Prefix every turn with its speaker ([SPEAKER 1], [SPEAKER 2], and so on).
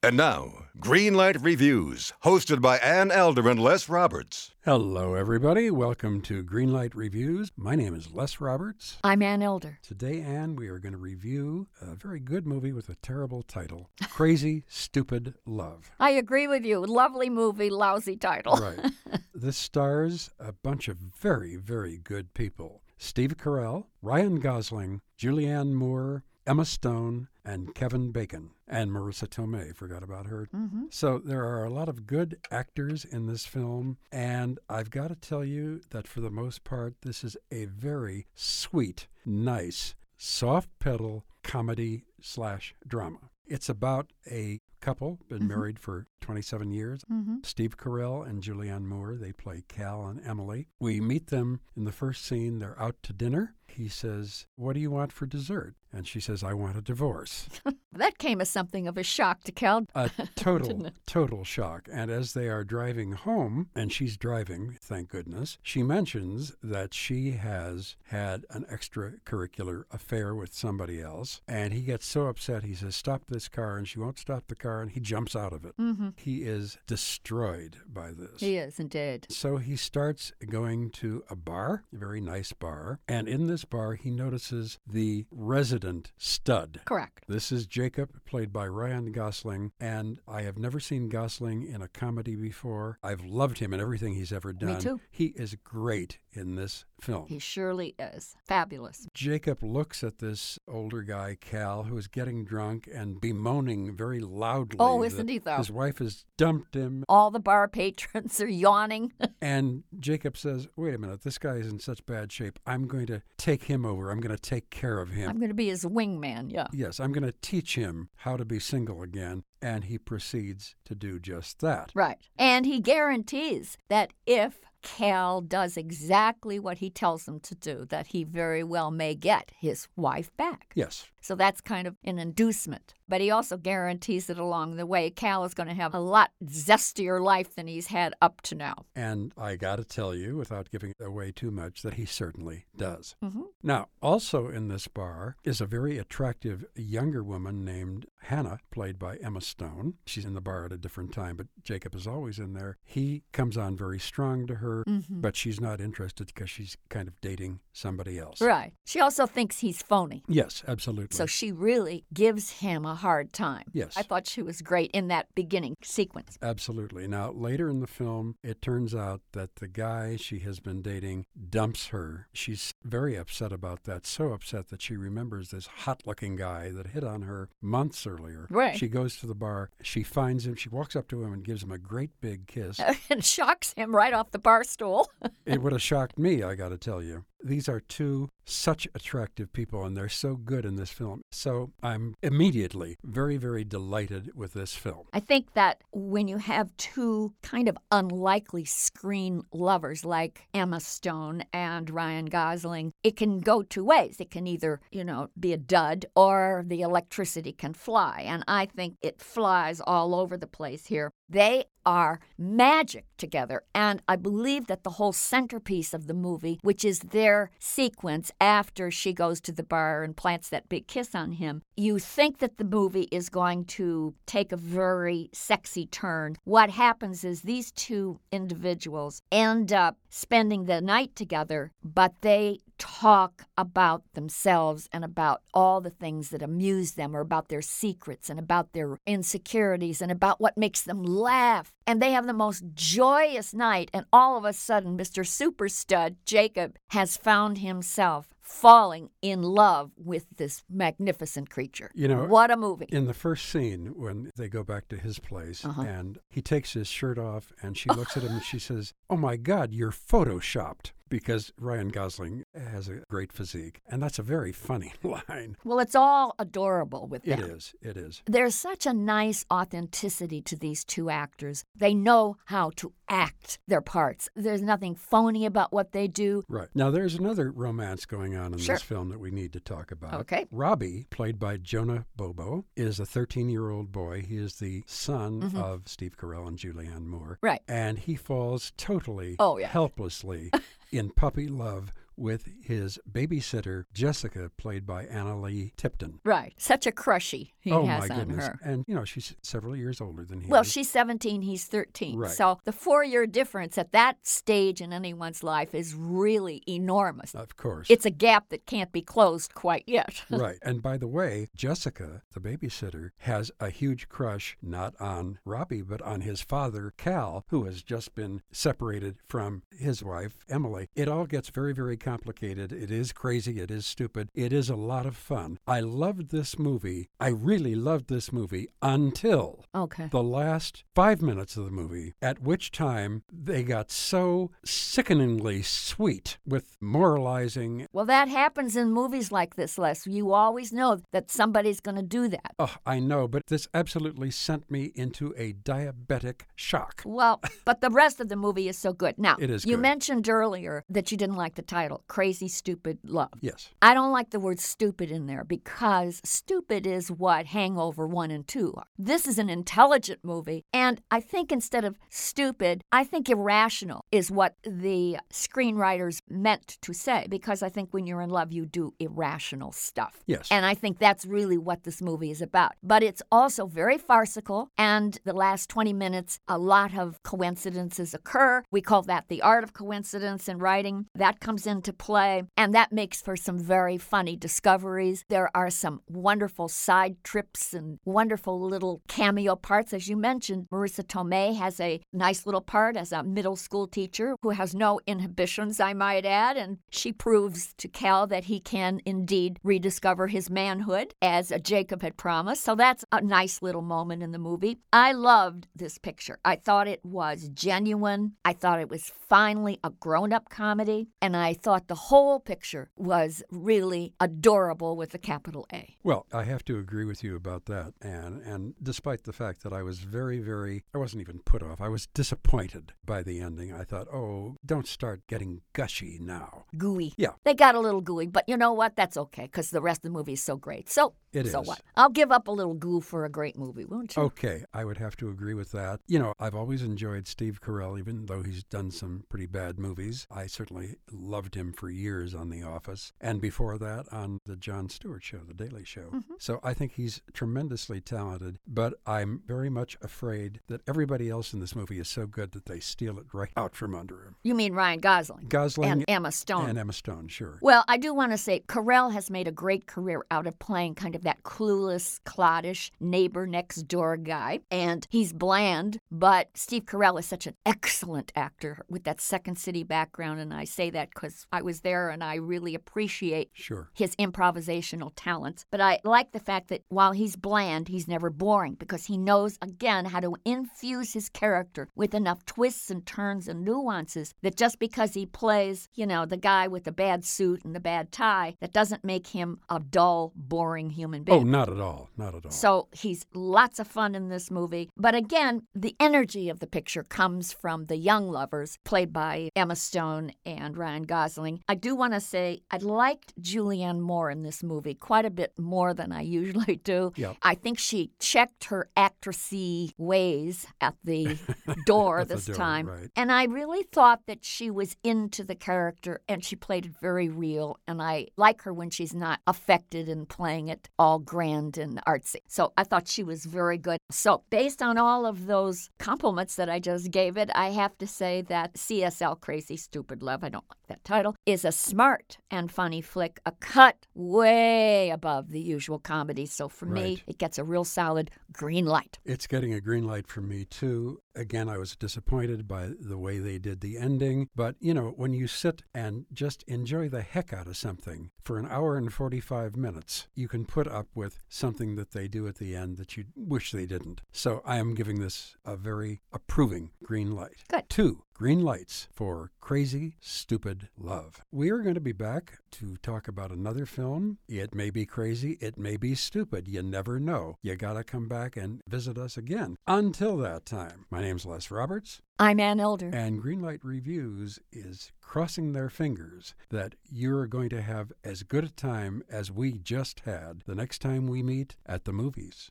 [SPEAKER 1] And now, Greenlight Reviews, hosted by Ann Elder and Les Roberts.
[SPEAKER 2] Hello, everybody. Welcome to Greenlight Reviews. My name is Les Roberts.
[SPEAKER 3] I'm Ann Elder.
[SPEAKER 2] Today, Ann, we are going to review a very good movie with a terrible title Crazy Stupid Love.
[SPEAKER 3] I agree with you. Lovely movie, lousy title.
[SPEAKER 2] Right. this stars a bunch of very, very good people Steve Carell, Ryan Gosling, Julianne Moore, Emma Stone, and Kevin Bacon. And Marisa Tomei, forgot about her.
[SPEAKER 3] Mm-hmm.
[SPEAKER 2] So there are a lot of good actors in this film. And I've got to tell you that for the most part, this is a very sweet, nice, soft pedal comedy slash drama. It's about a couple, been
[SPEAKER 3] Mhm.
[SPEAKER 2] married for 27 years.
[SPEAKER 3] Mm-hmm.
[SPEAKER 2] Steve Carell and Julianne Moore, they play Cal and Emily. We meet them in the first scene. They're out to dinner. He says, What do you want for dessert? And she says, I want a divorce.
[SPEAKER 3] That came as something of a shock to Cal.
[SPEAKER 2] A total, total shock. And as they are driving home, and she's driving, thank goodness, she mentions that she has had an extracurricular affair with somebody else. And he gets so upset, he says, Stop this car. And she won't stop the car, and he jumps out of it.
[SPEAKER 3] Mm-hmm.
[SPEAKER 2] He is destroyed by this.
[SPEAKER 3] He is indeed.
[SPEAKER 2] So he starts going to a bar, a very nice bar, and in this bar he notices the resident stud.
[SPEAKER 3] Correct.
[SPEAKER 2] This is Jacob, played by Ryan Gosling, and I have never seen Gosling in a comedy before. I've loved him in everything he's ever done.
[SPEAKER 3] Me too.
[SPEAKER 2] He is great in this film.
[SPEAKER 3] He surely is. Fabulous.
[SPEAKER 2] Jacob looks at this older guy, Cal, who is getting drunk and bemoaning very loudly.
[SPEAKER 3] Oh, isn't he, though?
[SPEAKER 2] His wife has dumped him.
[SPEAKER 3] All the bar patrons are yawning.
[SPEAKER 2] And Jacob says, Wait a minute, this guy is in such bad shape. I'm going to take him over. I'm going to take care of him.
[SPEAKER 3] I'm going to be his wingman. Yeah.
[SPEAKER 2] Yes, I'm going to teach him how to be single again. And he proceeds to do just that.
[SPEAKER 3] Right. And he guarantees that if Cal does exactly what he tells him to do, that he very well may get his wife back.
[SPEAKER 2] Yes,
[SPEAKER 3] So that's kind of an inducement. But he also guarantees that along the way, Cal is going to have a lot zestier life than he's had up to now.
[SPEAKER 2] and I got to tell you, without giving away too much, that he certainly does.
[SPEAKER 3] Mm-hmm.
[SPEAKER 2] Now, also in this bar is a very attractive younger woman named Hannah, played by Emma Stone. She's in the bar at a different time, but Jacob is always in there. He comes on very strong to her,
[SPEAKER 3] Mhm.
[SPEAKER 2] but she's not interested because she's kind of dating somebody else.
[SPEAKER 3] Right. She also thinks he's phony.
[SPEAKER 2] Yes, absolutely.
[SPEAKER 3] So she really gives him a hard time.
[SPEAKER 2] Yes.
[SPEAKER 3] I thought she was great in that beginning sequence.
[SPEAKER 2] Absolutely. Now, later in the film, it turns out that the guy she has been dating dumps her. She's very upset about that, so upset that she remembers this hot looking guy that hit on her months earlier.
[SPEAKER 3] Right.
[SPEAKER 2] She goes to the bar, she finds him, she walks up to him and gives him a great big kiss.
[SPEAKER 3] and shocks him right off the bar stool.
[SPEAKER 2] it would have shocked me, I got to tell you. These are two such attractive people, and they're so good in this film. So I'm immediately very, very delighted with this film.
[SPEAKER 3] I think that when you have two kind of unlikely screen lovers like Emma Stone and Ryan Gosling, it can go two ways. It can either, you know, be a dud or the electricity can fly. And I think it flies all over the place here. They are magic together. And I believe that the whole centerpiece of the movie, which is their sequence after she goes to the bar and plants that big kiss on him, you think that the movie is going to take a very sexy turn. What happens is these two individuals end up spending the night together, but they talk about themselves and about all the things that amuse them or about their secrets and about their insecurities and about what makes them laugh. And they have the most joyous night. And all of a sudden, Mr. Super Stud, Jacob, has found himself falling in love with this magnificent creature.
[SPEAKER 2] You know,
[SPEAKER 3] what a movie.
[SPEAKER 2] In the first scene, when they go back to his place
[SPEAKER 3] Uh-huh.
[SPEAKER 2] and he takes his shirt off and she looks at him and she says, Oh my God, you're photoshopped. Because Ryan Gosling has a great physique. And that's a very funny line.
[SPEAKER 3] Well, it's all adorable with
[SPEAKER 2] It
[SPEAKER 3] them.
[SPEAKER 2] is. It is.
[SPEAKER 3] There's such a nice authenticity to these two actors. They know how to act their parts. There's nothing phony about what they do.
[SPEAKER 2] Right. Now, there's another romance going on in
[SPEAKER 3] Sure.
[SPEAKER 2] this film that we need to talk about.
[SPEAKER 3] Okay.
[SPEAKER 2] Robbie, played by Jonah Bobo, is a 13 year old boy. He is the son
[SPEAKER 3] Mhm.
[SPEAKER 2] of Steve Carell and Julianne Moore.
[SPEAKER 3] Right.
[SPEAKER 2] And he falls totally,
[SPEAKER 3] Oh, yeah.
[SPEAKER 2] helplessly in puppy love with his babysitter, Jessica, played by Analeigh Tipton.
[SPEAKER 3] Right. Such a crushy he
[SPEAKER 2] oh,
[SPEAKER 3] has
[SPEAKER 2] my
[SPEAKER 3] on
[SPEAKER 2] goodness.
[SPEAKER 3] her.
[SPEAKER 2] And, you know, she's several years older than he is.
[SPEAKER 3] Well,
[SPEAKER 2] is.
[SPEAKER 3] she's 17, he's 13.
[SPEAKER 2] Right.
[SPEAKER 3] So the four year difference at that stage in anyone's life is really enormous.
[SPEAKER 2] Of course.
[SPEAKER 3] It's a gap that can't be closed quite yet.
[SPEAKER 2] right. And by the way, Jessica, the babysitter, has a huge crush not on Robbie, but on his father, Cal, who has just been separated from his wife, Emily. It all gets very, very complicated. It is crazy. It is stupid. It is a lot of fun. I loved this movie. I really loved this movie until
[SPEAKER 3] Okay.
[SPEAKER 2] the last five minutes of the movie, at which time they got so sickeningly sweet with moralizing.
[SPEAKER 3] Well, that happens in movies like this, Les. You always know that somebody's going to do that.
[SPEAKER 2] Oh, I know, but this absolutely sent me into a diabetic shock.
[SPEAKER 3] Well, but the rest of the movie is so good. Now,
[SPEAKER 2] It is
[SPEAKER 3] you
[SPEAKER 2] good.
[SPEAKER 3] mentioned earlier that you didn't like the title, Crazy Stupid Love.
[SPEAKER 2] Yes.
[SPEAKER 3] I don't like the word stupid in there because stupid is what Hangover 1 and 2 are. This is an intelligent movie, and I think instead of stupid, I think irrational is what the screenwriters meant to say because I think when you're in love, you do irrational stuff.
[SPEAKER 2] Yes.
[SPEAKER 3] And I think that's really what this movie is about. But it's also very farcical, and the last 20 minutes, a lot of coincidences occur. We call that the art of coincidence in writing. That comes into play, and that makes for some very funny discoveries. There are some wonderful side trips and wonderful little cameo parts. As you mentioned, Marisa Tomei has a nice little part as a middle school teacher who has no inhibitions, I might add, and she proves to Cal that he can indeed rediscover his manhood as Jacob had promised. So that's a nice little moment in the movie. I loved this picture. I thought it was genuine. I thought it was finally a grown up comedy. And I thought the whole picture was really adorable with a capital A.
[SPEAKER 2] Well, I have to agree with you about that, Anne. And despite the fact that I was very, very, I wasn't even put off, I was disappointed by the ending. I thought, oh, don't start getting gushy now.
[SPEAKER 3] Gooey.
[SPEAKER 2] Yeah.
[SPEAKER 3] They got a little gooey, but you know what? That's okay because the rest of the movie is so great. So,
[SPEAKER 2] It
[SPEAKER 3] so
[SPEAKER 2] is.
[SPEAKER 3] what? I'll give up a little goo for a great movie, won't you?
[SPEAKER 2] Okay, I would have to agree with that. You know, I've always enjoyed Steve Carell, even though he's done some pretty bad movies. I certainly loved him for years on The Office, and before that on The Jon Stewart Show, The Daily Show. Mm-hmm. So I think he's tremendously talented, but I'm very much afraid that everybody else in this movie is so good that they steal it right out from under him.
[SPEAKER 3] You mean Ryan Gosling?
[SPEAKER 2] Gosling
[SPEAKER 3] and Emma Stone.
[SPEAKER 2] And Emma Stone, sure.
[SPEAKER 3] Well, I do want to say Carell has made a great career out of playing kind of that clueless, cloddish neighbor next door guy. And he's bland, but Steve Carell is such an excellent actor with that Second City background. And I say that because I was there and I really appreciate
[SPEAKER 2] Sure.
[SPEAKER 3] his improvisational talents. But I like the fact that while he's bland, he's never boring because he knows, again, how to infuse his character with enough twists and turns and nuances that just because he plays, you know, the guy with the bad suit and the bad tie, that doesn't make him a dull, boring human oh, being.
[SPEAKER 2] Oh, not at all. Not at all.
[SPEAKER 3] So he's lots of fun in this movie. But again, the energy of the picture comes from the young lovers, played by Emma Stone and Ryan Gosling. I do want to say I liked Julianne Moore in this movie quite a bit more than I usually do.
[SPEAKER 2] Yep.
[SPEAKER 3] I think she checked her actressy ways at the door
[SPEAKER 2] At the
[SPEAKER 3] this
[SPEAKER 2] door,
[SPEAKER 3] time.
[SPEAKER 2] right.
[SPEAKER 3] And I really thought that she was into the character and she played it very real. And I like her when she's not affected and playing it all grand and artsy. So I thought she was very good. So, based on all of those compliments that I just gave it, I have to say that CSL Crazy Stupid Love, I don't like that title, is a smart and funny flick, a cut way above the usual comedy. So, for me, it gets a real solid green light.
[SPEAKER 2] It's getting a green light from me too. Again, I was disappointed by the way they did the ending, but you know, when you sit and just enjoy the heck out of something for an hour and 45 minutes, you can put up with something that they do at the end that you wish they didn't. So I am giving this a very approving green light.
[SPEAKER 3] Good.
[SPEAKER 2] Two green lights for Crazy Stupid Love. We are going to be back to talk about another film. It may be crazy, it may be stupid. You never know. You got to come back and visit us again. Until that time, my name's Les Roberts,
[SPEAKER 3] I'm Ann Elder.
[SPEAKER 2] and Greenlight Reviews is crossing their fingers that you're going to have as good a time as we just had the next time we meet at the movies.